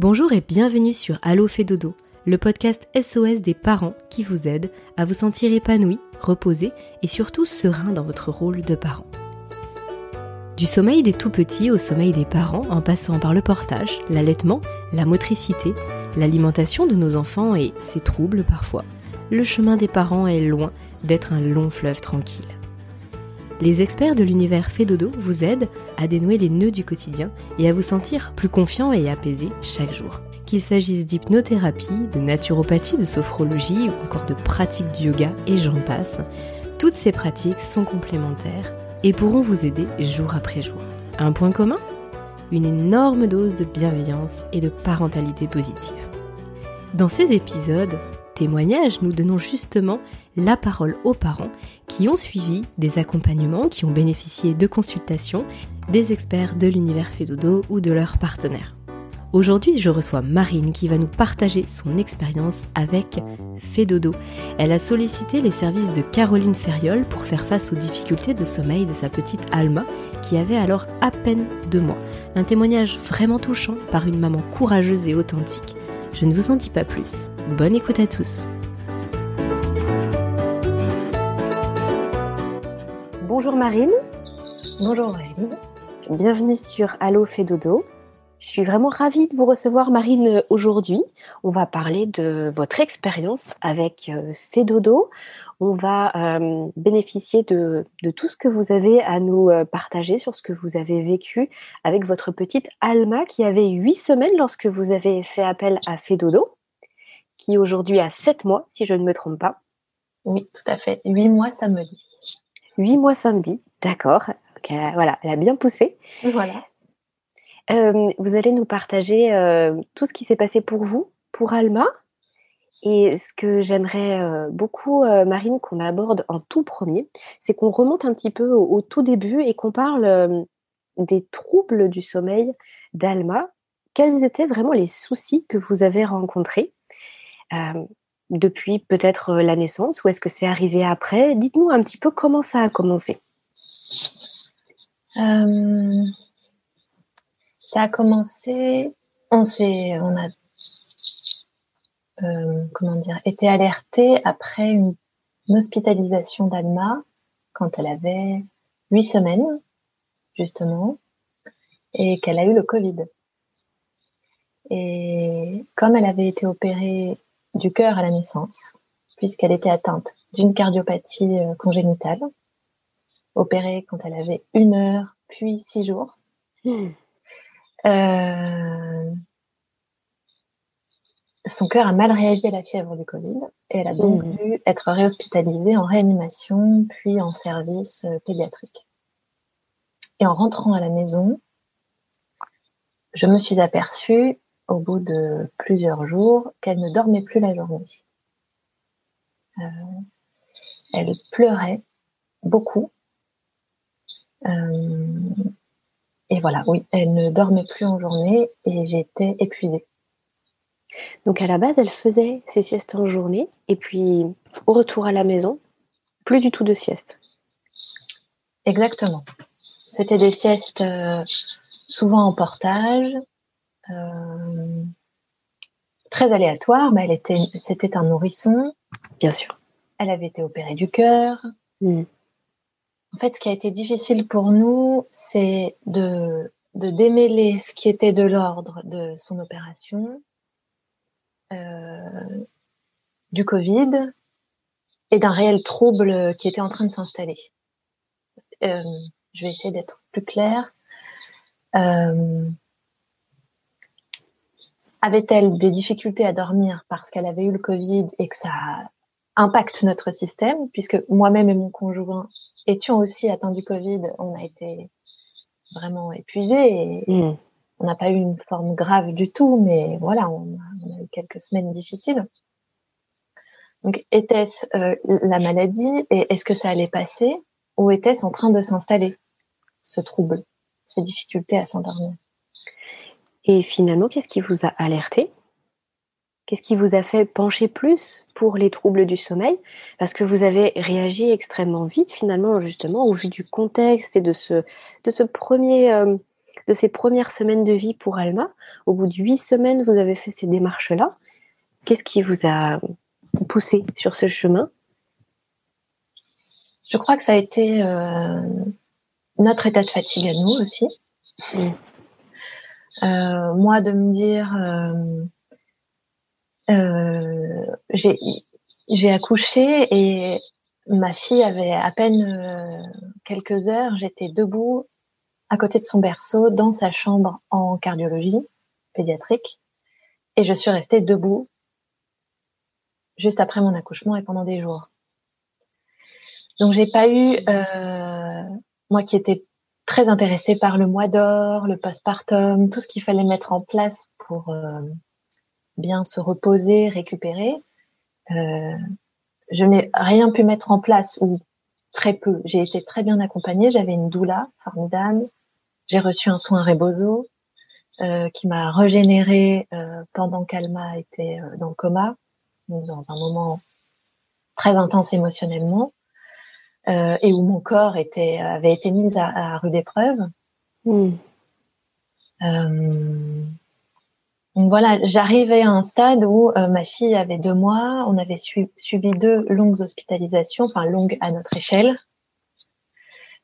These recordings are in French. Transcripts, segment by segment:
Bonjour et bienvenue sur Allo fait dodo, le podcast SOS des parents qui vous aide à vous sentir épanoui, reposé et surtout serein dans votre rôle de parent. Du sommeil des tout petits au sommeil des parents en passant par le portage, l'allaitement, la motricité, l'alimentation de nos enfants et ses troubles parfois, le chemin des parents est loin d'être un long fleuve tranquille. Les experts de l'univers Fédodo vous aident à dénouer les nœuds du quotidien et à vous sentir plus confiant et apaisé chaque jour. Qu'il s'agisse d'hypnothérapie, de naturopathie, de sophrologie ou encore de pratiques du yoga et j'en passe, toutes ces pratiques sont complémentaires et pourront vous aider jour après jour. Un point commun? Une énorme dose de bienveillance et de parentalité positive. Dans ces épisodes, nous donnons justement la parole aux parents qui ont suivi des accompagnements, qui ont bénéficié de consultations des experts de l'univers Fédodo ou de leurs partenaires. Aujourd'hui, je reçois Marine qui va nous partager son expérience avec Fédodo. Elle a sollicité les services de Caroline Ferriol pour faire face aux difficultés de sommeil de sa petite Alma qui avait alors à peine deux mois. Un témoignage vraiment touchant par une maman courageuse et authentique. Je ne vous en dis pas plus. Bonne écoute à tous. Bonjour Marine. Bonjour Marine. Bienvenue sur Allo fait dodo. Je suis vraiment ravie de vous recevoir Marine aujourd'hui. On va parler de votre expérience avec euh, Fedodo. On va euh, bénéficier de, tout ce que vous avez à nous euh, partager sur ce que vous avez vécu avec votre petite Alma qui avait huit semaines lorsque vous avez fait appel à Fedodo, qui aujourd'hui a sept mois si je ne me trompe pas. Oui, tout à fait. Huit mois samedi. Huit mois samedi, d'accord. voilà, elle a bien poussé. Voilà. Euh, vous allez nous partager euh, tout ce qui s'est passé pour vous, pour Alma. Et ce que j'aimerais euh, beaucoup, Marine, qu'on aborde en tout premier, c'est qu'on remonte un petit peu au, tout début et qu'on parle des troubles du sommeil d'Alma. Quels étaient vraiment les soucis que vous avez rencontrés depuis peut-être la naissance ou est-ce que c'est arrivé après? Dites-nous un petit peu comment ça a commencé. Euh, ça a commencé, on on a, euh, comment dire, été alerté après une, hospitalisation d'Alma quand elle avait huit semaines, justement, et qu'elle a eu le Covid. Et comme elle avait été opérée du cœur à la naissance, puisqu'elle était atteinte d'une cardiopathie euh, congénitale, opérée quand elle avait une heure, puis six jours. Hmm. Euh, son cœur a mal réagi à la fièvre du Covid et elle a donc hmm. dû être réhospitalisée en réanimation puis en service euh, pédiatrique. Et en rentrant à la maison, je me suis aperçue au bout de plusieurs jours qu'elle ne dormait plus la journée. Euh, elle pleurait beaucoup. Euh, et voilà, oui, elle ne dormait plus en journée et j'étais épuisée. Donc à la base, elle faisait ses siestes en journée et puis au retour à la maison, plus du tout de sieste. Exactement. C'était des siestes euh, souvent en portage, euh, très aléatoire, mais elle était, c'était un nourrisson. Bien sûr. Elle avait été opérée du cœur. Mm. En fait, ce qui a été difficile pour nous, c'est de, de démêler ce qui était de l'ordre de son opération, du Covid et d'un réel trouble qui était en train de s'installer. Euh, je vais essayer d'être plus claire. Euh, avait-elle des difficultés à dormir parce qu'elle avait eu le Covid et que ça impacte notre système, puisque moi-même et mon conjoint étions aussi atteints du Covid, on a été vraiment épuisés et mm. On n'a pas eu une forme grave du tout, mais voilà, on a, eu quelques semaines difficiles. Donc, était-ce euh, la maladie et est-ce que ça allait passer ou était-ce en train de s'installer, ce trouble, ces difficultés à s'endormir? Et finalement, qu'est-ce qui vous a alerté? Qu'est-ce qui vous a fait pencher plus pour les troubles du sommeil? Parce que vous avez réagi extrêmement vite, finalement, justement, au vu du contexte et de ce, de ce premier, euh, de ces premières semaines de vie pour Alma. Au bout de huit semaines, vous avez fait ces démarches-là. Qu'est-ce qui vous a poussé sur ce chemin? Je crois que ça a été euh, notre état de fatigue à nous aussi. Euh, moi, de me dire, euh, j'ai accouché et ma fille avait à peine quelques heures. J'étais debout à côté de son berceau dans sa chambre en cardiologie pédiatrique et je suis restée debout juste après mon accouchement et pendant des jours. Donc j'ai pas eu, euh, moi qui étais très intéressée par le mois d'or, le postpartum, tout ce qu'il fallait mettre en place pour euh, bien se reposer, récupérer. Euh, je n'ai rien pu mettre en place ou très peu. J'ai été très bien accompagnée. J'avais une doula formidable. J'ai reçu un soin Rebozo euh, qui m'a régénéré euh, pendant qu'Alma était euh, dans le coma, donc dans un moment très intense émotionnellement, euh, et où mon corps était avait été mis à, à rude épreuve. Hmm. donc voilà, j'arrivais à un stade où ma fille avait deux mois, on avait subi deux longues hospitalisations, enfin longues à notre échelle, euh,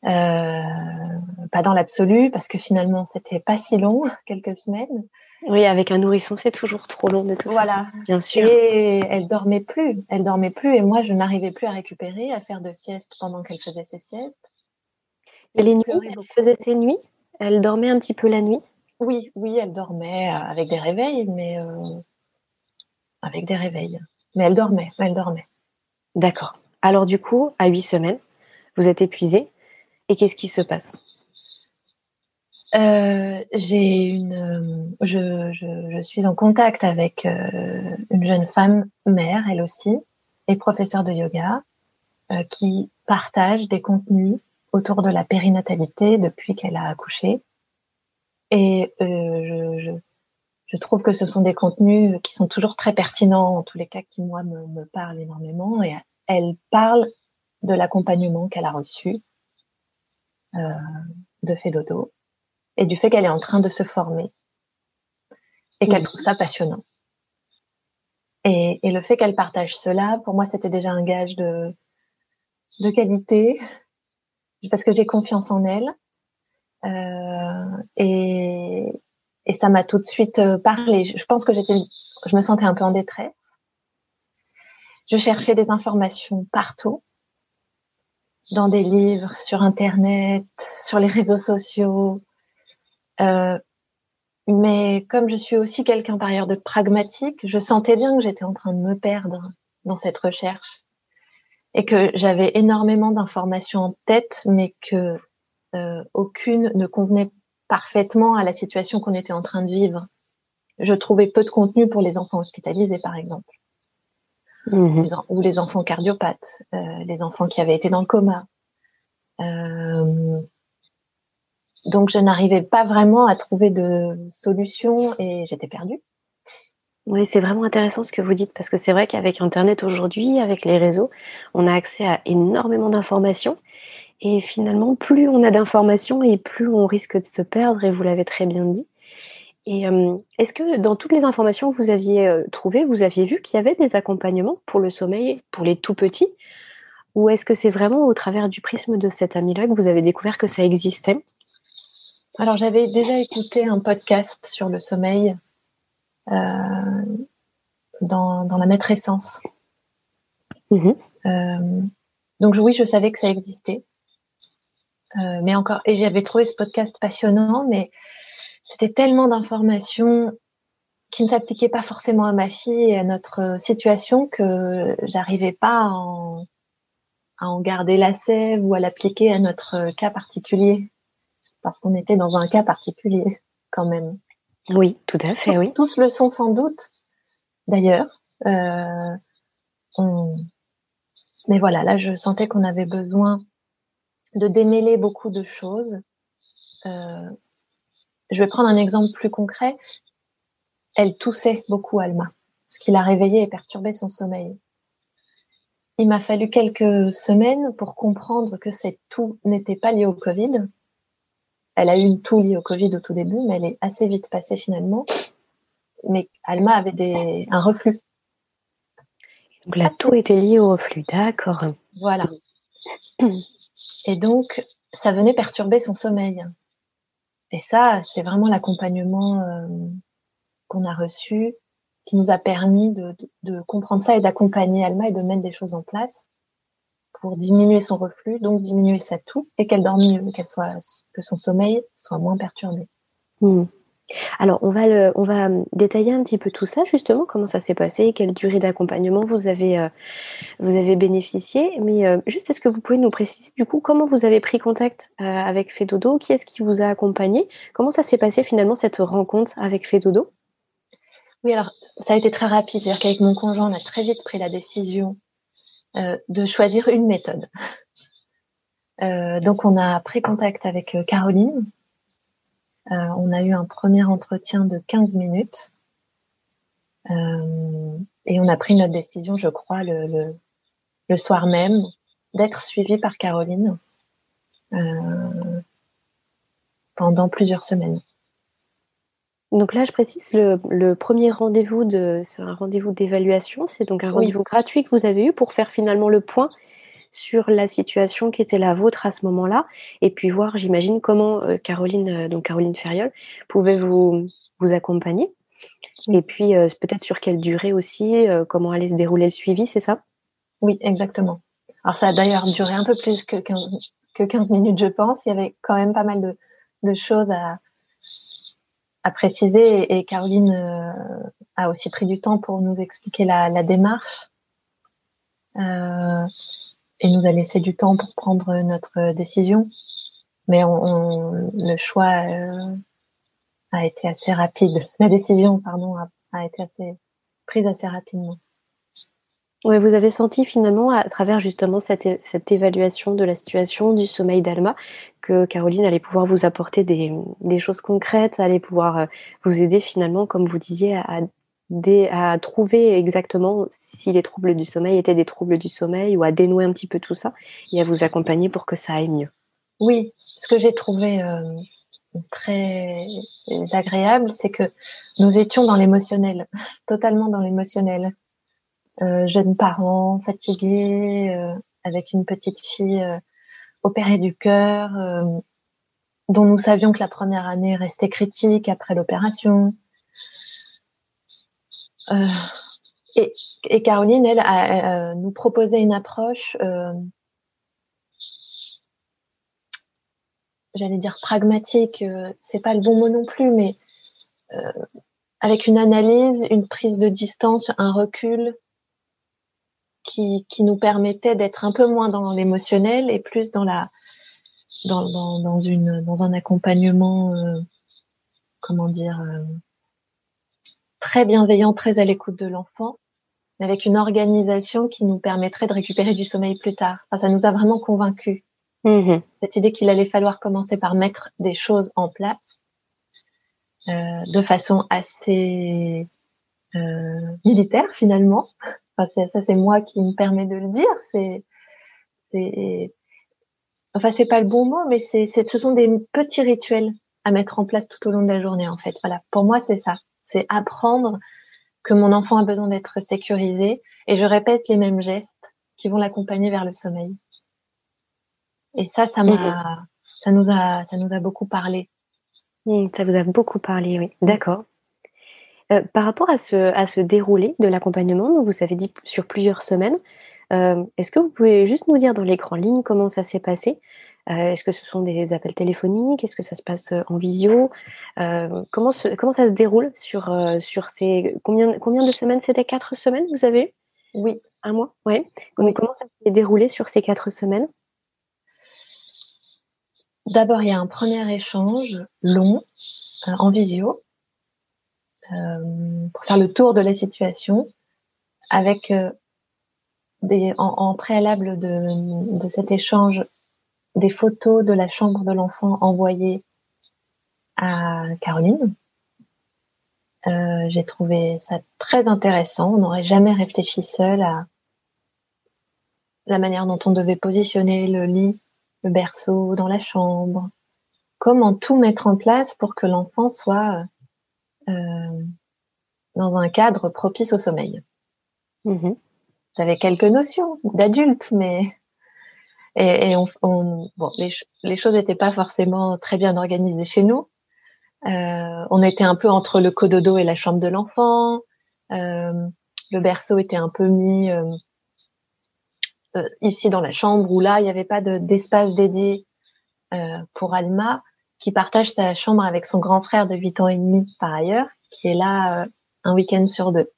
pas dans l'absolu, parce que finalement, c'était pas si long, quelques semaines. Oui, avec un nourrisson, c'est toujours trop long de tout Voilà, bien sûr. Et elle dormait plus, elle dormait plus, et moi, je n'arrivais plus à récupérer, à faire de sieste pendant qu'elle faisait ses siestes. Et les nuits, elle faisait ses nuits? Elle dormait un petit peu la nuit? Oui, oui, elle dormait euh, avec des réveils, mais euh, avec des réveils. Mais elle dormait, elle dormait. D'accord. Alors du coup, à huit semaines, vous êtes épuisée et qu'est-ce qui se passe? Euh, j'ai une, je, je, suis en contact avec euh, une jeune femme mère, elle aussi, et professeure de yoga, euh, qui partage des contenus autour de la périnatalité depuis qu'elle a accouché. Et je, je, je, trouve que ce sont des contenus qui sont toujours très pertinents, en tous les cas qui moi me, me parlent énormément. Et elle parle de l'accompagnement qu'elle a reçu euh, de fait dodo et du fait qu'elle est en train de se former et qu'elle trouve ça passionnant. Et, le fait qu'elle partage cela, pour moi, c'était déjà un gage de, de qualité parce que j'ai confiance en elle. Euh, et, et ça m'a tout de suite euh, parlé. Je pense que j'étais, je me sentais un peu en détresse. Je cherchais des informations partout dans des livres, sur Internet, sur les réseaux sociaux. Euh, mais comme je suis aussi quelqu'un par ailleurs de pragmatique, je sentais bien que j'étais en train de me perdre dans cette recherche et que j'avais énormément d'informations en tête, mais que euh, aucune ne convenait parfaitement à la situation qu'on était en train de vivre. Je trouvais peu de contenu pour les enfants hospitalisés, par exemple. Mhm. ou les enfants cardiopathes, euh, les enfants qui avaient été dans le coma. Euh, donc je n'arrivais pas vraiment à trouver de solution et j'étais perdue. Oui, c'est vraiment intéressant ce que vous dites parce que c'est vrai qu'avec Internet aujourd'hui, avec les réseaux, on a accès à énormément d'informations et finalement, plus on a d'informations et plus on risque de se perdre et vous l'avez très bien dit. Et est-ce que dans toutes les informations que vous aviez trouvées, vous aviez vu qu'il y avait des accompagnements pour le sommeil pour les tout petits? Ou est-ce que c'est vraiment au travers du prisme de cette amie-là que vous avez découvert que ça existait? Alors j'avais déjà écouté un podcast sur le sommeil euh, dans, dans, la maîtrescence. Mmh euh, donc oui, je savais que ça existait. Euh, mais encore, et j'avais trouvé ce podcast passionnant, mais c'était tellement d'informations qui ne s'appliquaient pas forcément à ma fille et à notre situation que j'arrivais pas à en, à en garder la sève ou à l'appliquer à notre cas particulier. Parce qu'on était dans un cas particulier quand même. Oui, tout à fait, oui. Tous le sont sans doute, d'ailleurs. Euh, mais voilà, là, je sentais qu'on avait besoin de démêler beaucoup de choses. Euh, je vais prendre un exemple plus concret. Elle toussait beaucoup, Alma, ce qui l'a réveillée et perturbé son sommeil. Il m'a fallu quelques semaines pour comprendre que cette toux n'était pas liée au Covid, elle a eu une toux liée au Covid au tout début, mais elle est assez vite passée finalement. Mais Alma avait des, un reflux. Donc la toux était liée au reflux, d'accord. Voilà. Et donc, ça venait perturber son sommeil. Et ça, c'est vraiment l'accompagnement euh, qu'on a reçu qui nous a permis de, comprendre ça et d'accompagner Alma et de mettre des choses en place pour diminuer son reflux, donc diminuer sa toux et qu'elle dorme mieux, qu'elle soit, que son sommeil soit moins perturbé. Hmm. Alors, on va, on va détailler un petit peu tout ça, justement, comment ça s'est passé, quelle durée d'accompagnement vous avez, euh, bénéficié. Mais euh, juste, est-ce que vous pouvez nous préciser, du coup, comment vous avez pris contact euh, avec Fedodo Qui est-ce qui vous a accompagné? Comment ça s'est passé, finalement, cette rencontre avec Fedodo Oui, alors, ça a été très rapide. C'est-à-dire qu'avec mon conjoint, on a très vite pris la décision de choisir une méthode. Donc on a pris contact avec Caroline. On a eu un premier entretien de 15 minutes. et on a pris notre décision, je crois, le, le, soir même, d'être suivi par Caroline pendant plusieurs semaines. Donc là, je précise, le, premier rendez-vous, de, c'est un rendez-vous d'évaluation, c'est donc un rendez-vous gratuit que vous avez eu pour faire finalement le point sur la situation qui était la vôtre à ce moment-là, et puis voir, j'imagine, comment euh, Caroline, euh, donc Caroline Ferriol, pouvait vous, vous accompagner, et puis euh, peut-être sur quelle durée aussi, comment allait se dérouler le suivi, c'est ça? Oui, exactement. Alors ça a d'ailleurs duré un peu plus que 15, que 15 minutes, je pense. Il y avait quand même pas mal de, de choses à, à préciser. Et Caroline euh, a aussi pris du temps pour nous expliquer la, démarche. Euh, et nous a laissé du temps pour prendre notre décision. Mais le choix euh, a été assez rapide. La décision, pardon, a, été assez prise assez rapidement. Oui, vous avez senti finalement, à travers justement cette, évaluation de la situation du sommeil d'Alma, que Caroline allait pouvoir vous apporter des, des, choses concrètes, allait pouvoir euh, vous aider finalement, comme vous disiez, à, à trouver exactement si les troubles du sommeil étaient des troubles du sommeil ou à dénouer un petit peu tout ça et à vous accompagner pour que ça aille mieux. Oui, ce que j'ai trouvé euh, très agréable, c'est que nous étions dans l'émotionnel, totalement dans l'émotionnel. Euh, jeunes parents fatigués, euh, avec une petite fille opérée du cœur, dont nous savions que la première année restait critique après l'opération. Et, et, Caroline, elle, a, nous proposait une approche, j'allais dire pragmatique, c'est pas le bon mot non plus, mais avec une analyse, une prise de distance, un recul, qui, qui nous permettait d'être un peu moins dans l'émotionnel et plus dans la dans, dans, dans une dans un accompagnement euh, comment dire euh, très bienveillant, très à l'écoute de l'enfant, avec une organisation qui nous permettrait de récupérer du sommeil plus tard. Enfin, ça nous a vraiment convaincus. Mmh Cette idée qu'il allait falloir commencer par mettre des choses en place euh, de façon assez euh, militaire finalement, Enfin, ça, c'est moi qui me permet de le dire. C'est, c'est, enfin, c'est pas le bon mot, mais c'est, ce sont des petits rituels à mettre en place tout au long de la journée, en fait. Voilà. Pour moi, c'est ça. C'est apprendre que mon enfant a besoin d'être sécurisé et je répète les mêmes gestes qui vont l'accompagner vers le sommeil. Et ça, ça m'a, ça nous a, ça nous a beaucoup parlé. Mmh, ça vous a beaucoup parlé, oui. D'accord. Euh, par rapport à ce, à ce déroulé de l'accompagnement, vous avez dit sur plusieurs semaines, euh, est-ce que vous pouvez juste nous dire dans les grandes lignes comment ça s'est passé? Est-ce que ce sont des appels téléphoniques? Est-ce que ça se passe en visio? Comment, comment ça se déroule sur, sur ces... Combien, combien de semaines? C'était quatre semaines, vous avez Oui. Un mois? Oui. Comment ça s'est déroulé sur ces quatre semaines? D'abord, il y a un premier échange long en visio euh, pour faire le tour de la situation avec euh, des, en, préalable de, de, cet échange des photos de la chambre de l'enfant envoyées à Caroline. Euh, j'ai trouvé ça très intéressant. On n'aurait jamais réfléchi seul à la manière dont on devait positionner le lit, le berceau dans la chambre, comment tout mettre en place pour que l'enfant soit dans un cadre propice au sommeil. Mmh J'avais quelques notions d'adulte, mais et, et on, bon, les, les choses n'étaient pas forcément très bien organisées chez nous. Euh, on était un peu entre le cododo et la chambre de l'enfant. Euh, le berceau était un peu mis euh, euh ici dans la chambre ou là, il n'y avait pas d'espace dédié euh, pour Alma, qui partage sa chambre avec son grand frère de 8 ans et demi par ailleurs, qui est là euh, un week-end sur deux.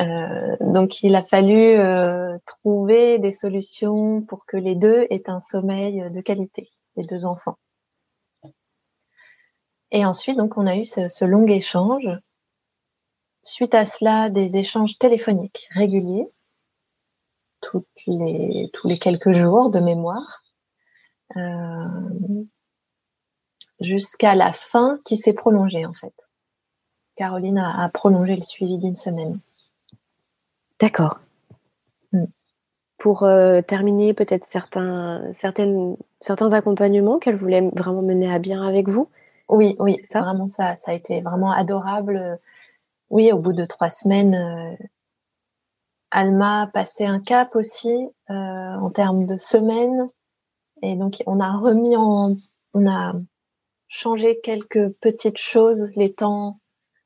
Euh, donc il a fallu euh, trouver des solutions pour que les deux aient un sommeil de qualité, les deux enfants. Et ensuite, donc, on a eu ce, long échange. Suite à cela, des échanges téléphoniques réguliers, tous les quelques jours de mémoire, euh, jusqu'à la fin qui s'est prolongée en fait. Caroline a prolongé le suivi d'une semaine. D'accord. Mm. Pour euh, terminer, peut-être certains, certaines, certains accompagnements qu'elle voulait vraiment mener à bien avec vous Oui, oui, ça? vraiment ça. Ça a été vraiment adorable. Oui, au bout de trois semaines, euh, Alma a passé un cap aussi euh, en termes de semaines. Et donc, on a remis en. On a changé quelques petites choses, les temps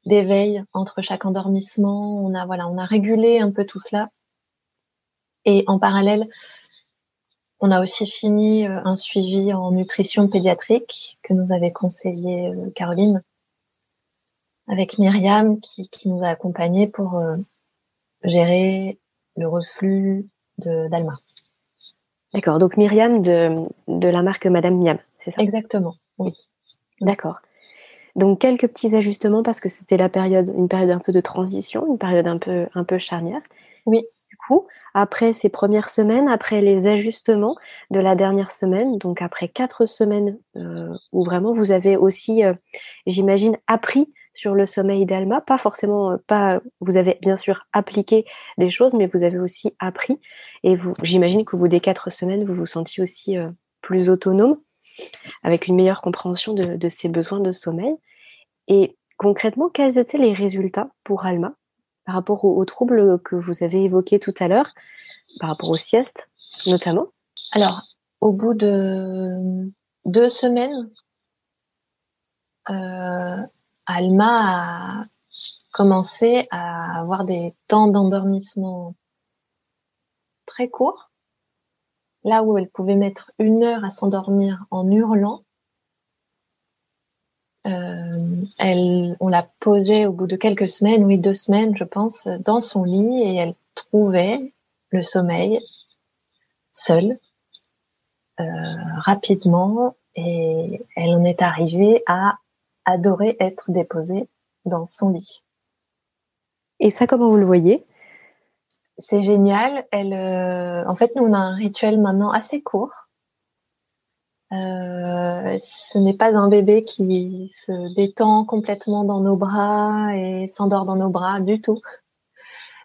d'éveil entre chaque endormissement. On a voilà, on a régulé un peu tout cela. Et en parallèle, on a aussi fini euh, un suivi en nutrition pédiatrique que nous avait conseillé euh, Caroline avec Myriam qui, qui nous a accompagnés pour euh, gérer le reflux d'Alma. D'accord, donc Myriam de, de la marque Madame Miam, c'est ça? Exactement, oui. D'accord. Donc quelques petits ajustements parce que c'était la période, une période un peu de transition, une période un peu, un peu charnière. Oui. Du coup, après ces premières semaines, après les ajustements de la dernière semaine, donc après quatre semaines euh, où vraiment vous avez aussi, euh, j'imagine, appris sur le sommeil d'Alma, pas forcément, euh, pas, vous avez bien sûr appliqué des choses, mais vous avez aussi appris. Et vous, j'imagine que vous des quatre semaines, vous vous sentiez aussi plus autonome avec une meilleure compréhension de, ses besoins de sommeil. Et concrètement, quels étaient les résultats pour Alma par rapport aux, troubles que vous avez évoqués tout à l'heure, par rapport aux siestes notamment? Alors, au bout de deux semaines, euh, Alma a commencé à avoir des temps d'endormissement très courts. Là où elle pouvait mettre une heure à s'endormir en hurlant, euh, elle, on l'a posée au bout de quelques semaines, oui deux semaines je pense, dans son lit et elle trouvait le sommeil seule, euh, rapidement et elle en est arrivée à adorer être déposée dans son lit. Et ça, comment vous le voyez? C'est génial. Elle, euh, en fait, nous on a un rituel maintenant assez court euh, ce n'est pas un bébé qui se détend complètement dans nos bras et s'endort dans nos bras du tout.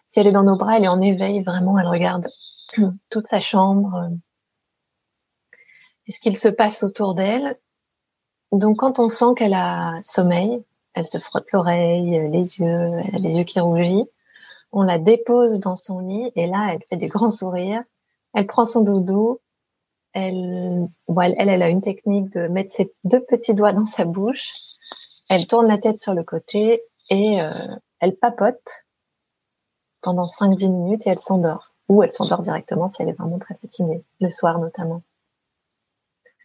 Si elle est dans nos bras, elle est en éveil, vraiment, elle regarde toute sa chambre et ce qu'il se passe autour d'elle. Donc quand on sent qu'elle a sommeil, elle se frotte l'oreille, les yeux, elle a les yeux qui rougissent, on la dépose dans son lit et là, elle fait des grands sourires, elle prend son doudou, elle, elle, elle a une technique de mettre ses deux petits doigts dans sa bouche. Elle tourne la tête sur le côté et euh, elle papote pendant 5-10 minutes et elle s'endort. Ou elle s'endort directement si elle est vraiment très fatiguée, le soir notamment.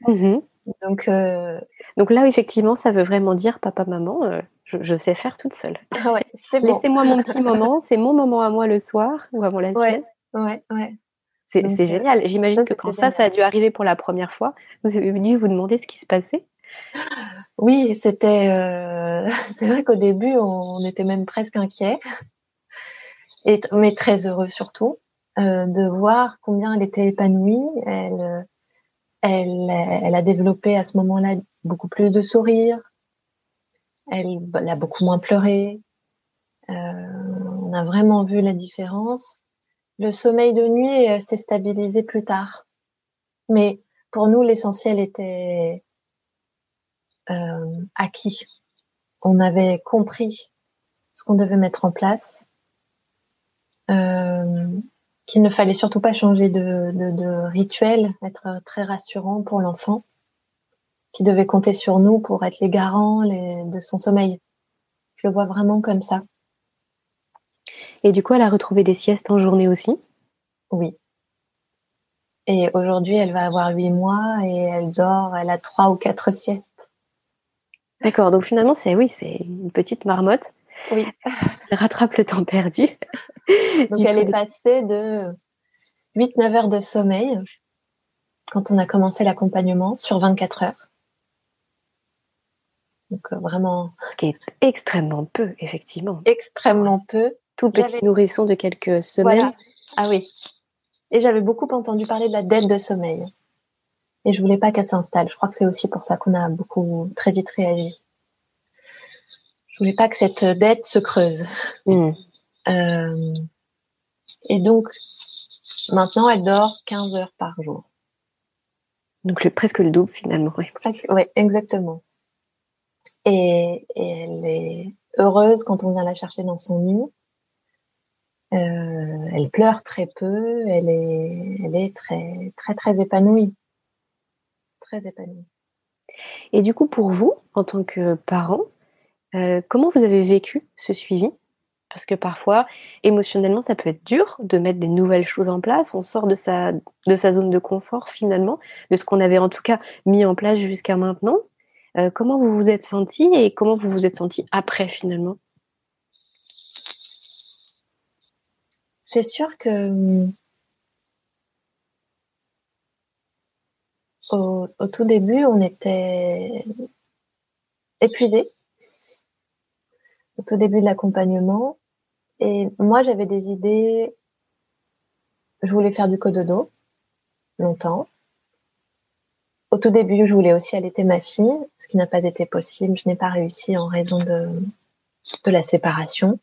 Mm-hmm. Donc, euh... Donc là, effectivement, ça veut vraiment dire papa, maman, euh, je, sais faire toute seule. Ah ouais, c'est bon. Laissez-moi mon petit moment, c'est mon moment à moi le soir ou avant la sieste. Ouais, ouais. C'est euh, génial. J'imagine que quand ça, ça a dû arriver pour la première fois, vous avez dû vous demander ce qui se passait. Oui, c'était. Euh... C'est vrai qu'au début, on était même presque inquiet, et mais très heureux surtout euh, de voir combien elle était épanouie. Elle, elle, elle a développé à ce moment-là beaucoup plus de sourires. Elle, a beaucoup moins pleuré. Euh, on a vraiment vu la différence. Le sommeil de nuit euh, s'est stabilisé plus tard. Mais pour nous, l'essentiel était euh, acquis. On avait compris ce qu'on devait mettre en place, qu'il ne fallait surtout pas changer de rituel, être très rassurant pour l'enfant, qui devait compter sur nous pour être les garants les, de son sommeil. Je le vois vraiment comme ça. Et du coup, elle a retrouvé des siestes en journée aussi? Oui. Et aujourd'hui, elle va avoir huit mois et elle dort, elle a trois ou quatre siestes. D'accord, donc finalement, c'est oui, c'est une petite marmotte. Oui. Elle rattrape le temps perdu. donc elle est passée de 8-9 heures de sommeil quand on a commencé l'accompagnement sur 24 heures. Donc euh, vraiment. Ce qui est extrêmement peu, effectivement. Extrêmement peu. Tout petit nourrisson de quelques semaines. Voilà. Ah oui. Et j'avais beaucoup entendu parler de la dette de sommeil. Et je voulais pas qu'elle s'installe. Je crois que c'est aussi pour ça qu'on a beaucoup très vite réagi. Je voulais pas que cette dette se creuse. Mmh. Euh, et donc, maintenant, elle dort 15 heures par jour. Donc le, presque le double finalement. Oui. Presque, ouais, exactement. Et, elle est heureuse quand on vient la chercher dans son lit. Euh, elle pleure très peu, elle est, elle est très, très, très épanouie. Très épanouie. Et du coup, pour vous, en tant que parent, euh, comment vous avez vécu ce suivi? Parce que parfois, émotionnellement, ça peut être dur de mettre des nouvelles choses en place. On sort de sa, de sa zone de confort finalement, de ce qu'on avait en tout cas mis en place jusqu'à maintenant. Euh, comment vous vous êtes senti et comment vous vous êtes senti après finalement? C'est sûr que au, tout début, on était épuisé au tout début de l'accompagnement. Et moi, j'avais des idées. Je voulais faire du cododo longtemps. Au tout début, je voulais aussi allaiter ma fille, ce qui n'a pas été possible. Je n'ai pas réussi en raison de, de la séparation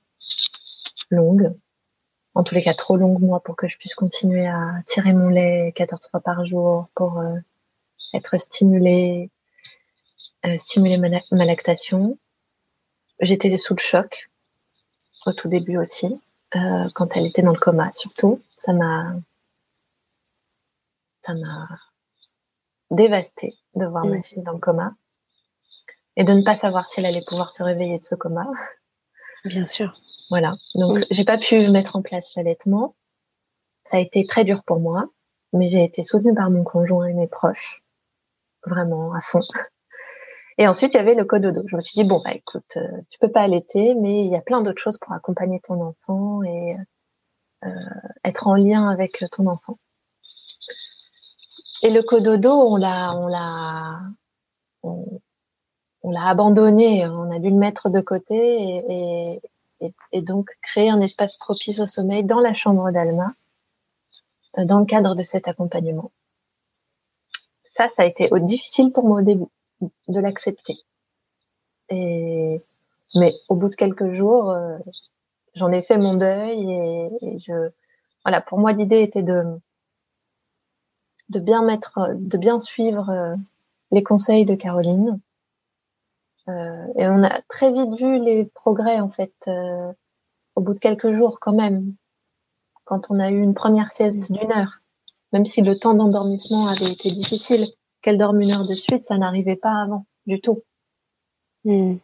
longue en tous les cas trop longue moi pour que je puisse continuer à tirer mon lait 14 fois par jour pour euh, être stimulée, euh, stimuler ma, ma lactation. J'étais sous le choc au tout début aussi, euh, quand elle était dans le coma surtout. Ça m'a, ça m'a dévastée de voir ma mm. fille dans le coma et de ne pas savoir si elle allait pouvoir se réveiller de ce coma. Bien sûr. Voilà. Donc, j'ai pas pu mettre en place l'allaitement. Ça a été très dur pour moi, mais j'ai été soutenue par mon conjoint et mes proches. Vraiment, à fond. Et ensuite, il y avait le cododo. Je me suis dit, bon, bah, écoute, euh, tu peux pas allaiter, mais il y a plein d'autres choses pour accompagner ton enfant et euh, être en lien avec ton enfant. Et le cododo, on l'a, on l'a, on l'a abandonné, on a dû le mettre de côté et, et, donc créer un espace propice au sommeil dans la chambre d'Alma euh, dans le cadre de cet accompagnement. Ça, ça a été difficile pour moi au début de l'accepter. Et mais au bout de quelques jours, euh, j'en ai fait mon deuil et, et, je voilà. Pour moi, l'idée était de de bien mettre, de bien suivre euh, les conseils de Caroline euh, et on a très vite vu les progrès en fait euh, au bout de quelques jours quand même. Quand on a eu une première sieste d'une heure, même si le temps d'endormissement avait été difficile, qu'elle dorme une heure de suite, ça n'arrivait pas avant du tout. Hmm.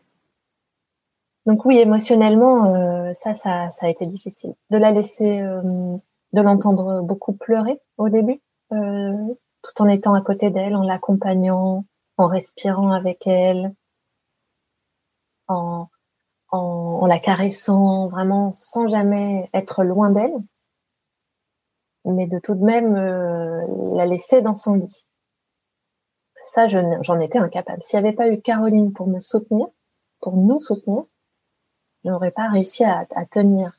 Donc oui, émotionnellement, euh, ça, ça, ça a été difficile. De la laisser, de l'entendre beaucoup pleurer au début, tout en étant à côté d'elle, en l'accompagnant, en respirant avec elle, en, en, la caressant vraiment sans jamais être loin d'elle, mais de tout de même euh, la laisser dans son lit. Ça, j'en étais incapable. S'il n'y avait pas eu Caroline pour me soutenir, pour nous soutenir, je n'aurais pas réussi à, à tenir.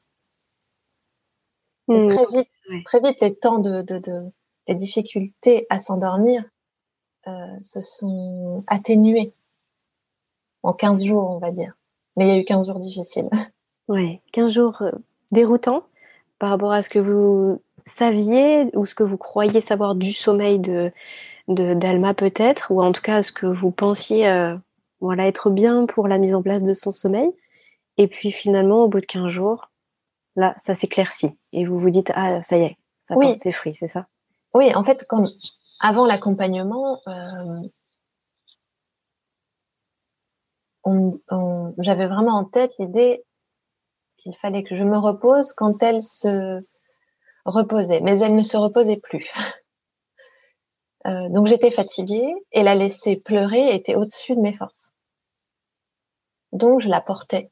Hmm. très vite, très vite, les temps de, de, de les difficultés à s'endormir euh, se sont atténués en 15 jours, on va dire. Mais il y a eu 15 jours difficiles. Oui, 15 jours euh, déroutants par rapport à ce que vous saviez ou ce que vous croyiez savoir du sommeil de d'Alma peut-être, ou en tout cas ce que vous pensiez euh, voilà, être bien pour la mise en place de son sommeil. Et puis finalement, au bout de 15 jours, là, ça s'éclaircit. Et vous vous dites, ah, ça y est, ça oui. porte ses fruits, c'est ça? Oui, en fait, avant l'accompagnement, euh, j'avais vraiment en tête l'idée qu'il fallait que je me repose quand elle se reposait. Mais elle ne se reposait plus. Euh, donc j'étais fatiguée et la laisser pleurer était au-dessus de mes forces. Donc je la portais.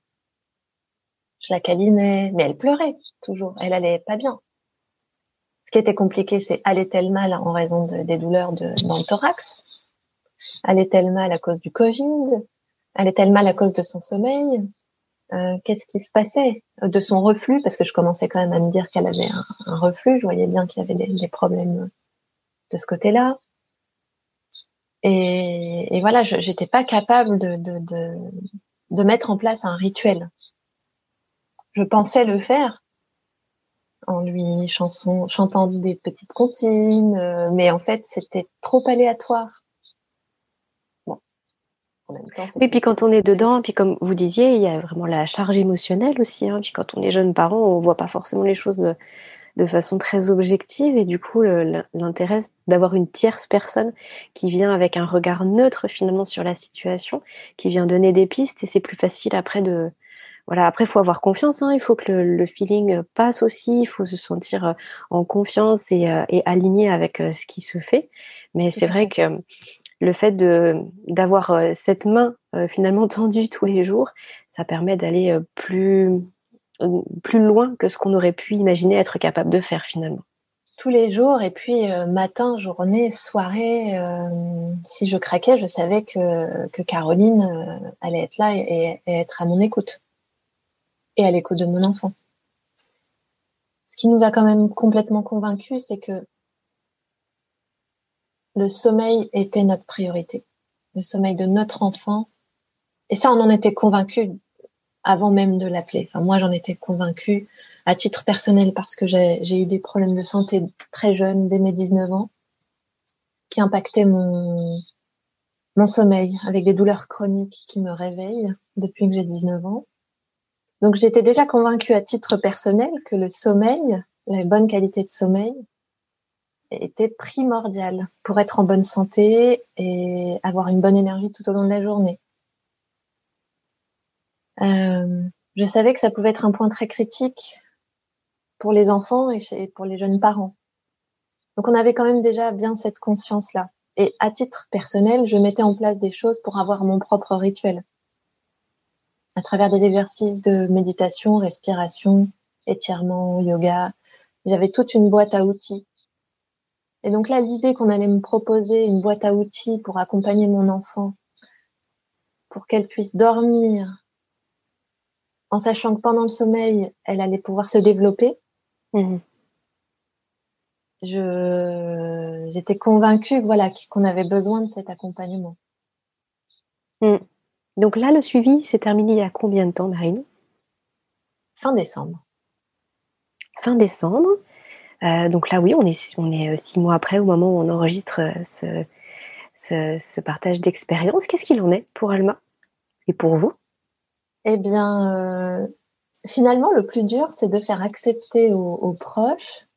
Je la câlinais, mais elle pleurait toujours. Elle allait pas bien. Ce qui était compliqué, c'est allait-elle mal en raison des douleurs dans le thorax Allait-elle mal à cause du Covid Allait-elle mal à cause de son sommeil euh, Qu'est-ce qui se passait? De son reflux Parce que je commençais quand même à me dire qu'elle avait un, reflux. Je voyais bien qu'il y avait des, problèmes de ce côté-là. Et, et, voilà, j'étais pas capable de mettre en place un rituel. Je pensais le faire en lui chanson, chantant des petites comptines, euh, mais en fait, c'était trop aléatoire. Bon. En même temps, oui, puis quand on est dedans, puis comme vous disiez, il y a vraiment la charge émotionnelle aussi. Hein, puis quand on est jeune parent, on voit pas forcément les choses de, de façon très objective et du coup l'intérêt d'avoir une tierce personne qui vient avec un regard neutre finalement sur la situation, qui vient donner des pistes et c'est plus facile après de voilà après faut avoir confiance, hein, il faut que le, feeling passe aussi, il faut se sentir euh, en confiance et, euh, et aligné avec euh, ce qui se fait. Mais c'est vrai que le fait d'avoir cette main finalement tendue tous les jours, ça permet d'aller plus plus loin que ce qu'on aurait pu imaginer être capable de faire finalement. Tous les jours, et puis euh, matin, journée, soirée, euh, si je craquais, je savais que, que Caroline euh, allait être là et, être à mon écoute. Et à l'écoute de mon enfant. Ce qui nous a quand même complètement convaincus, c'est que le sommeil était notre priorité. Le sommeil de notre enfant. Et ça, on en était convaincus avant même de l'appeler. Moi, j'en étais convaincue à titre personnel parce que j'ai eu des problèmes de santé très jeunes, dès mes 19 ans, qui impactaient mon, mon sommeil avec des douleurs chroniques qui me réveillent depuis que j'ai 19 ans. Donc, j'étais déjà convaincue à titre personnel que le sommeil, la bonne qualité de sommeil, était primordial pour être en bonne santé et avoir une bonne énergie tout au long de la journée. Euh, je savais que ça pouvait être un point très critique pour les enfants et pour les jeunes parents. Donc on avait quand même déjà bien cette conscience-là. Et à titre personnel, je mettais en place des choses pour avoir mon propre rituel. À travers des exercices de méditation, respiration, étirement, yoga, j'avais toute une boîte à outils. Et donc là, l'idée qu'on allait me proposer une boîte à outils pour accompagner mon enfant, pour qu'elle puisse dormir en sachant que pendant le sommeil, elle allait pouvoir se développer. Mhm. Je, j'étais convaincue voilà, qu'on avait besoin de cet accompagnement. Mhm. Donc là, le suivi s'est terminé il y a combien de temps, Marine? Fin décembre. Fin décembre. Euh, donc là, oui, on est, on est euh, six mois après au moment où on enregistre euh, ce, ce partage d'expérience. Qu'est-ce qu'il en est pour Alma? Et pour vous? Eh bien, euh, finalement, le plus dur, c'est de faire accepter aux, proches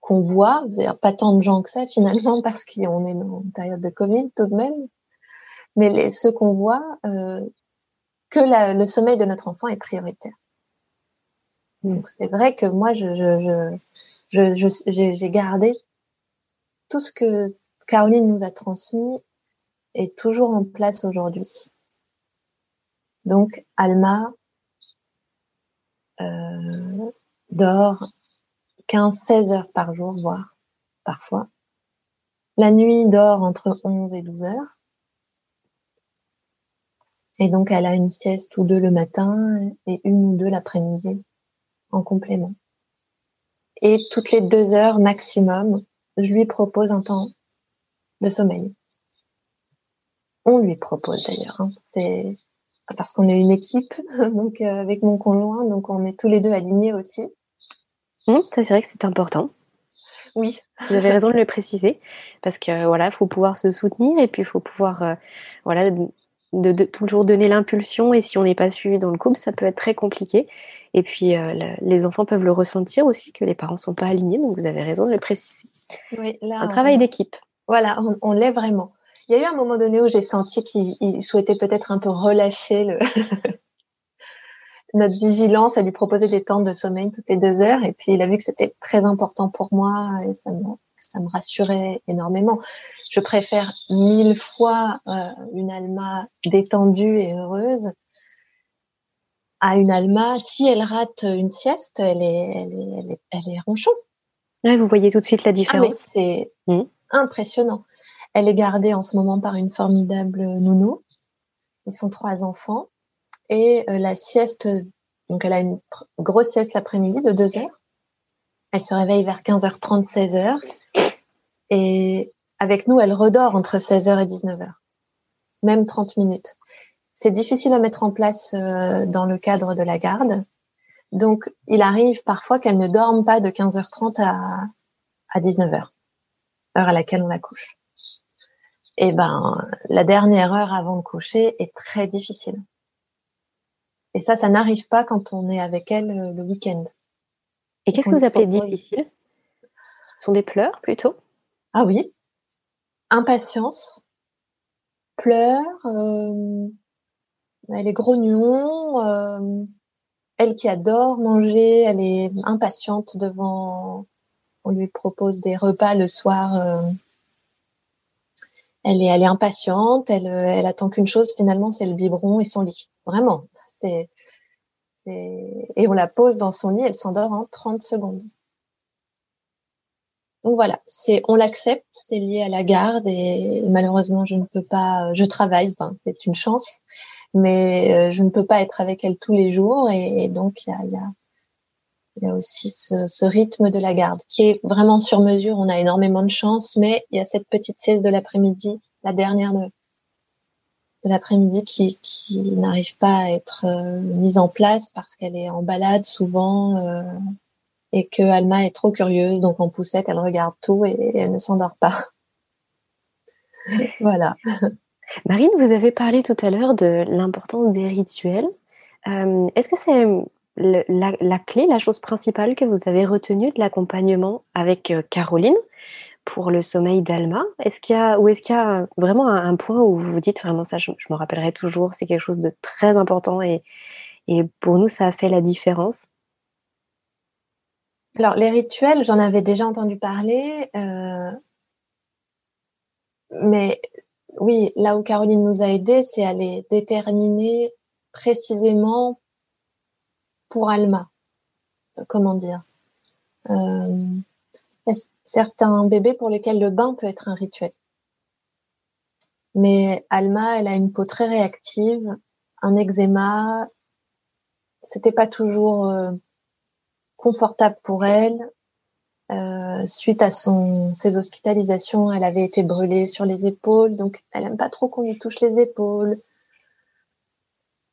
qu'on voit, pas tant de gens que ça finalement, parce qu'on est dans une période de Covid tout de même, mais les, ceux qu'on voit, euh, que le sommeil de notre enfant est prioritaire. Mm. Donc c'est vrai que moi, je, je, je, j'ai gardé tout ce que Caroline nous a transmis est toujours en place aujourd'hui. Donc Alma euh, dort 15-16 heures par jour, voire parfois. La nuit dort entre 11 et 12 heures. Et donc elle a une sieste ou deux le matin et une ou deux l'après-midi en complément. Et toutes les deux heures maximum, je lui propose un temps de sommeil. On lui propose d'ailleurs. Hein. C'est parce qu'on est une équipe, donc euh, avec mon conjoint, donc on est tous les deux alignés aussi. Mmh, c'est vrai que c'est important. Oui. Vous avez raison de le préciser, parce que voilà, il faut pouvoir se soutenir et puis il faut pouvoir, euh, voilà, de, toujours donner l'impulsion et si on n'est pas suivi dans le couple, ça peut être très compliqué. Et puis, euh, les enfants peuvent le ressentir aussi, que les parents ne sont pas alignés, donc vous avez raison de le préciser. Oui, là, un travail d'équipe. Voilà, on, l'est vraiment. Il y a eu un moment donné où j'ai senti qu'il souhaitait peut-être un peu relâcher le notre vigilance, à lui proposer des temps de sommeil toutes les deux heures. Et puis, il a vu que c'était très important pour moi et ça me, ça me rassurait énormément. Je préfère mille fois euh, une Alma détendue et heureuse à une Alma. Si elle rate une sieste, elle est, elle est, elle est, elle est ronchon. Ouais, vous voyez tout de suite la différence. Ah, c'est mmh. impressionnant. Elle est gardée en ce moment par une formidable nounou. Ils sont trois enfants. Et euh, la sieste, donc elle a une grosse sieste l'après-midi de deux heures. Elle se réveille vers 15h30, 16h. Et avec nous, elle redort entre 16h et 19h. Même 30 minutes. C'est difficile à mettre en place euh, dans le cadre de la garde. Donc, il arrive parfois qu'elle ne dorme pas de 15h30 à, à 19h, heure à laquelle on la couche. Et ben, la dernière heure avant de coucher est très difficile. Et ça, ça n'arrive pas quand on est avec elle euh, le week-end. Et qu'est-ce que vous appelez difficile? Ce sont des pleurs plutôt? Ah oui. Impatience, pleurs, euh, elle est grognon, euh, elle qui adore manger, elle est impatiente devant. On lui propose des repas le soir. Euh, elle est, elle est impatiente. Elle, elle attend qu'une chose finalement, c'est le biberon et son lit. Vraiment, c'est, et on la pose dans son lit, elle s'endort en 30 secondes. Donc voilà, c'est on l'accepte, c'est lié à la garde et malheureusement je ne peux pas, je travaille, c'est une chance, mais euh, je ne peux pas être avec elle tous les jours et, donc il y a, aussi ce, ce, rythme de la garde qui est vraiment sur mesure. On a énormément de chance, mais il y a cette petite sieste de l'après-midi, la dernière de, de l'après-midi qui, qui n'arrive pas à être euh, mise en place parce qu'elle est en balade souvent. Euh, et que Alma est trop curieuse, donc en poussette, elle regarde tout et, elle ne s'endort pas. voilà. Marine, vous avez parlé tout à l'heure de l'importance des rituels. Euh, est-ce que c'est la, clé, la chose principale que vous avez retenue de l'accompagnement avec Caroline? Pour le sommeil d'Alma Est-ce qu'il y a ou est-ce qu'il y a vraiment un, point où vous vous dites vraiment ça Je, me rappellerai toujours, c'est quelque chose de très important et, et pour nous ça a fait la différence? Alors, les rituels, j'en avais déjà entendu parler. Euh, mais oui, là où Caroline nous a aidés, c'est à les déterminer précisément pour Alma. Comment dire euh, Certains bébés pour lesquels le bain peut être un rituel. Mais Alma, elle a une peau très réactive, un eczéma. C'était pas toujours confortable pour elle. Euh, suite à son ses hospitalisations, elle avait été brûlée sur les épaules, donc elle aime pas trop qu'on lui touche les épaules.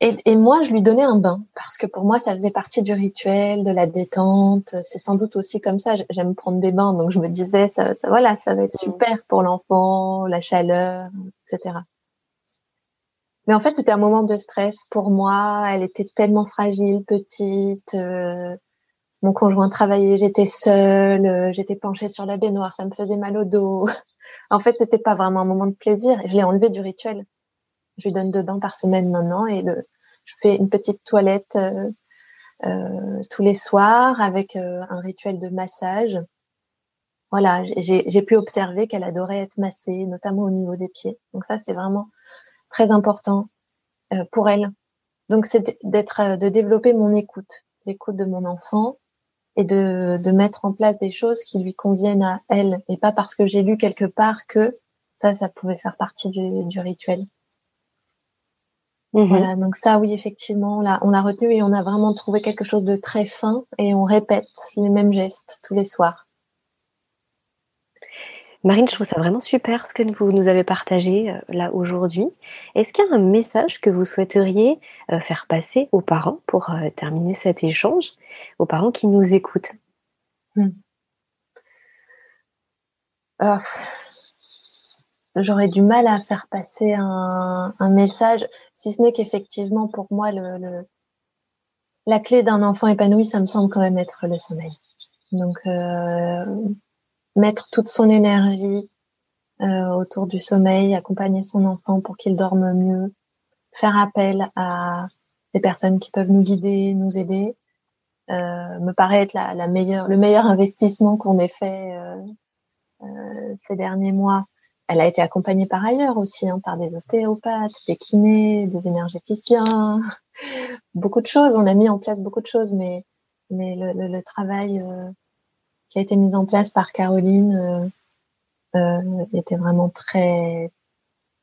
Et, et, moi, je lui donnais un bain parce que pour moi, ça faisait partie du rituel, de la détente. C'est sans doute aussi comme ça. J'aime prendre des bains, donc je me disais, ça, ça voilà, ça va être mm. super pour l'enfant, la chaleur, etc. Mais en fait, c'était un moment de stress pour moi. Elle était tellement fragile, petite. Euh, mon conjoint travaillait, j'étais seule, euh, j'étais penchée sur la baignoire, ça me faisait mal au dos. en fait, c'était pas vraiment un moment de plaisir. Je l'ai enlevé du rituel. Je lui donne deux bains par semaine maintenant et le, je fais une petite toilette euh, euh, tous les soirs avec un rituel de massage. Voilà, j'ai pu observer qu'elle adorait être massée, notamment au niveau des pieds. Donc ça, c'est vraiment très important pour elle. Donc c'est d'être, de développer mon écoute, l'écoute de mon enfant, et de, mettre en place des choses qui lui conviennent à elle et pas parce que j'ai lu quelque part que ça, ça pouvait faire partie du rituel. Mhm. Voilà, donc ça, oui, effectivement, on l'a, on l'a retenu et on a vraiment trouvé quelque chose de très fin et on répète les mêmes gestes tous les soirs. Marine, je trouve ça vraiment super ce que vous nous avez partagé euh, là aujourd'hui. Est-ce qu'il y a un message que vous souhaiteriez euh, faire passer aux parents pour euh, terminer cet échange, aux parents qui nous écoutent? Hmm. J'aurais du mal à faire passer un, message, si ce n'est qu'effectivement, pour moi, le, la clé d'un enfant épanoui, ça me semble quand même être le sommeil. Donc, euh, mettre toute son énergie euh, autour du sommeil, accompagner son enfant pour qu'il dorme mieux, faire appel à des personnes qui peuvent nous guider, nous aider, euh, me paraît être la, la, meilleure, le meilleur investissement qu'on ait fait ces derniers mois elle a été accompagnée par ailleurs aussi, hein, par des ostéopathes, des kinés, des énergéticiens, beaucoup de choses. On a mis en place beaucoup de choses, mais, le, travail euh, qui a été mis en place par Caroline euh, euh, était vraiment très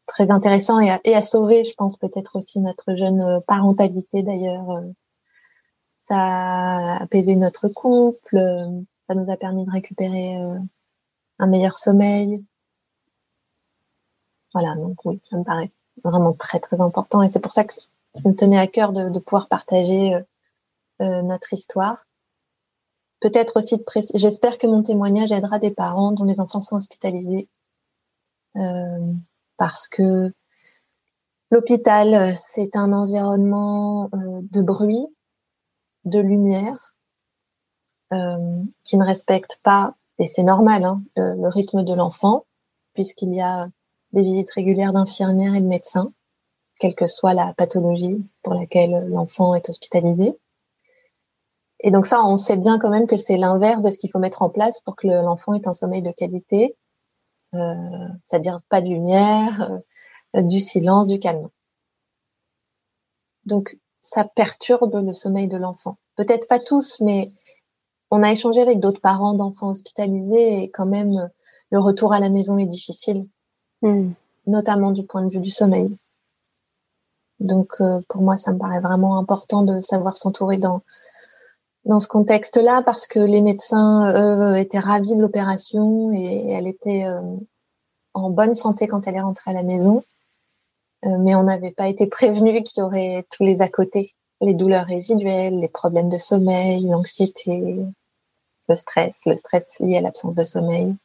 très intéressant et a, sauvé, je pense, peut-être aussi notre jeune parentalité d'ailleurs. ça a apaisé notre couple, ça nous a permis de récupérer un meilleur sommeil, voilà, donc oui, ça me paraît vraiment très très important et c'est pour ça que ça me tenait à cœur de, pouvoir partager euh, euh, notre histoire. Peut-être aussi de J'espère que mon témoignage aidera des parents dont les enfants sont hospitalisés euh, parce que l'hôpital c'est un environnement de bruit, de lumière qui ne respecte pas et c'est normal hein, le rythme de l'enfant puisqu'il y a des visites régulières d'infirmières et de médecins, quelle que soit la pathologie pour laquelle l'enfant est hospitalisé. Et donc ça, on sait bien quand même que c'est l'inverse de ce qu'il faut mettre en place pour que l'enfant ait un sommeil de qualité, euh, c'est-à-dire pas de lumière, euh, du silence, du calme. Donc ça perturbe le sommeil de l'enfant. Peut-être pas tous, mais on a échangé avec d'autres parents d'enfants hospitalisés et quand même le retour à la maison est difficile. Hmm. notamment du point de vue du sommeil. Donc euh, pour moi, ça me paraît vraiment important de savoir s'entourer dans ce contexte-là parce que les médecins eux étaient ravis de l'opération et, elle était euh, en bonne santé quand elle est rentrée à la maison. Euh, mais on n'avait pas été prévenu qu'il y aurait tous les à côté, les douleurs résiduelles, les problèmes de sommeil, l'anxiété, le stress, le stress lié à l'absence de sommeil.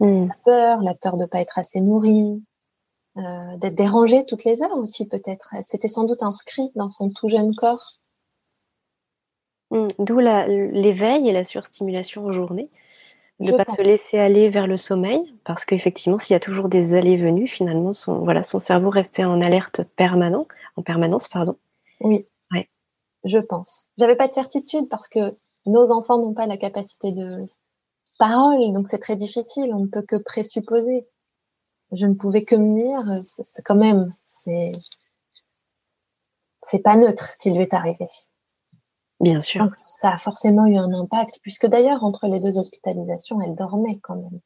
Hmm. La peur, la peur de pas être assez nourrie, euh, d'être dérangée toutes les heures aussi peut-être. C'était sans doute inscrit dans son tout jeune corps. Hmm. D'où l'éveil et la surstimulation en journée. De ne pas se laisser aller vers le sommeil, parce qu'effectivement, s'il y a toujours des allées-venues, finalement, son, voilà, son cerveau restait en alerte permanent, en permanence. Pardon. Oui, ouais. je pense. J'avais pas de certitude parce que nos enfants n'ont pas la capacité de, parole, donc c'est très difficile, on ne peut que présupposer. Je ne pouvais que me dire, c'est quand même, c'est c'est pas neutre ce qui lui est arrivé. Bien sûr. Donc ça a forcément eu un impact, puisque d'ailleurs entre les deux hospitalisations, elle dormait quand même.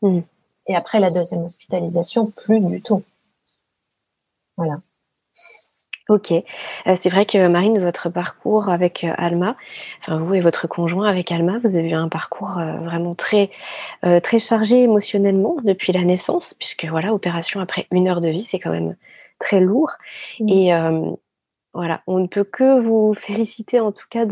Hmm. Et après la deuxième hospitalisation, plus du tout. Voilà. Ok, euh, c'est vrai que Marine, votre parcours avec euh, Alma, enfin vous et votre conjoint avec Alma, vous avez eu un parcours euh, vraiment très très chargé émotionnellement depuis la naissance, puisque voilà, opération après une heure de vie, c'est quand même très lourd. Et voilà, on ne peut que vous féliciter en tout cas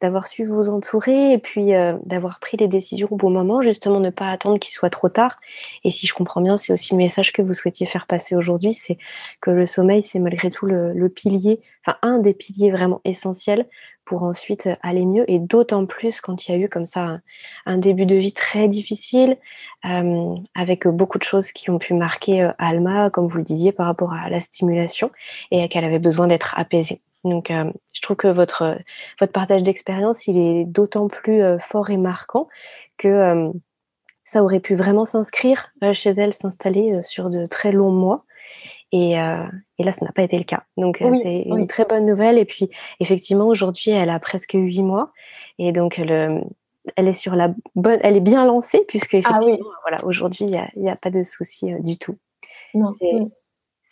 d'avoir su vous entourer et puis euh, d'avoir pris les décisions au bon moment, justement ne pas attendre qu'il soit trop tard. Et si je comprends bien, c'est aussi le message que vous souhaitiez faire passer aujourd'hui, c'est que le sommeil, c'est malgré tout le, pilier, enfin un des piliers vraiment essentiels pour ensuite aller mieux et d'autant plus quand il y a eu comme ça un, début de vie très difficile euh, avec beaucoup de choses qui ont pu marquer euh, Alma, comme vous le disiez, par rapport à la stimulation et qu'elle avait besoin d'être apaisée. Donc, euh, je trouve que votre, votre partage d'expérience, il est d'autant plus fort et marquant que ça aurait pu vraiment s'inscrire chez elle, s'installer sur de très longs mois. Et, euh, et, là, ça n'a pas été le cas. Donc, euh, c'est une très bonne nouvelle. Et puis, effectivement, aujourd'hui, elle a presque huit mois. Et donc, le, elle est sur la bonne, elle est bien lancée puisque ah effectivement, voilà, aujourd'hui, il n'y a, a, pas de souci euh, du tout. Non.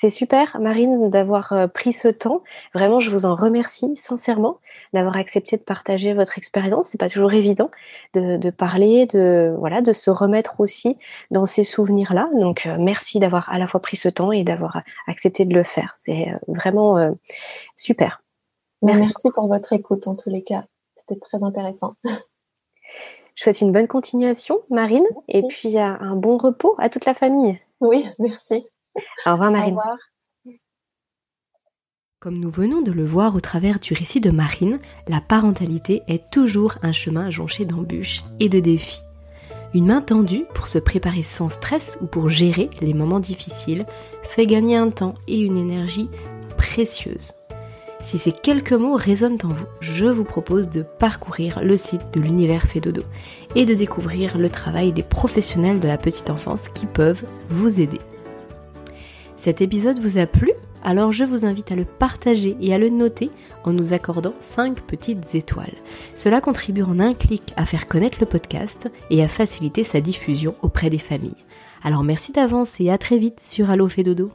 C'est super, Marine, d'avoir euh, pris ce temps. Vraiment, je vous en remercie sincèrement d'avoir accepté de partager votre expérience. C'est pas toujours évident de, parler, de voilà, de se remettre aussi dans ces souvenirs-là. Donc, euh, merci d'avoir à la fois pris ce temps et d'avoir accepté de le faire. C'est euh, vraiment super. Merci. merci pour votre écoute en tous les cas. C'était très intéressant. Je souhaite une bonne continuation, Marine, et puis un bon repos à toute la famille. Oui, merci. Au revoir, Marine. Au revoir. Comme nous venons de le voir au travers du récit de Marine, la parentalité est toujours un chemin jonché d'embûches et de défis. Une main tendue pour se préparer sans stress ou pour gérer les moments difficiles fait gagner un temps et une énergie précieuse. Si ces quelques mots résonnent en vous, je vous propose de parcourir le site de l'univers fait dodo et de découvrir le travail des professionnels de la petite enfance qui peuvent vous aider. Cet épisode vous a plu? Alors je vous invite à le partager et à le noter en nous accordant 5 petites étoiles. Cela contribue en un clic à faire connaître le podcast et à faciliter sa diffusion auprès des familles. Alors merci d'avance et à très vite sur Allo Fait Dodo.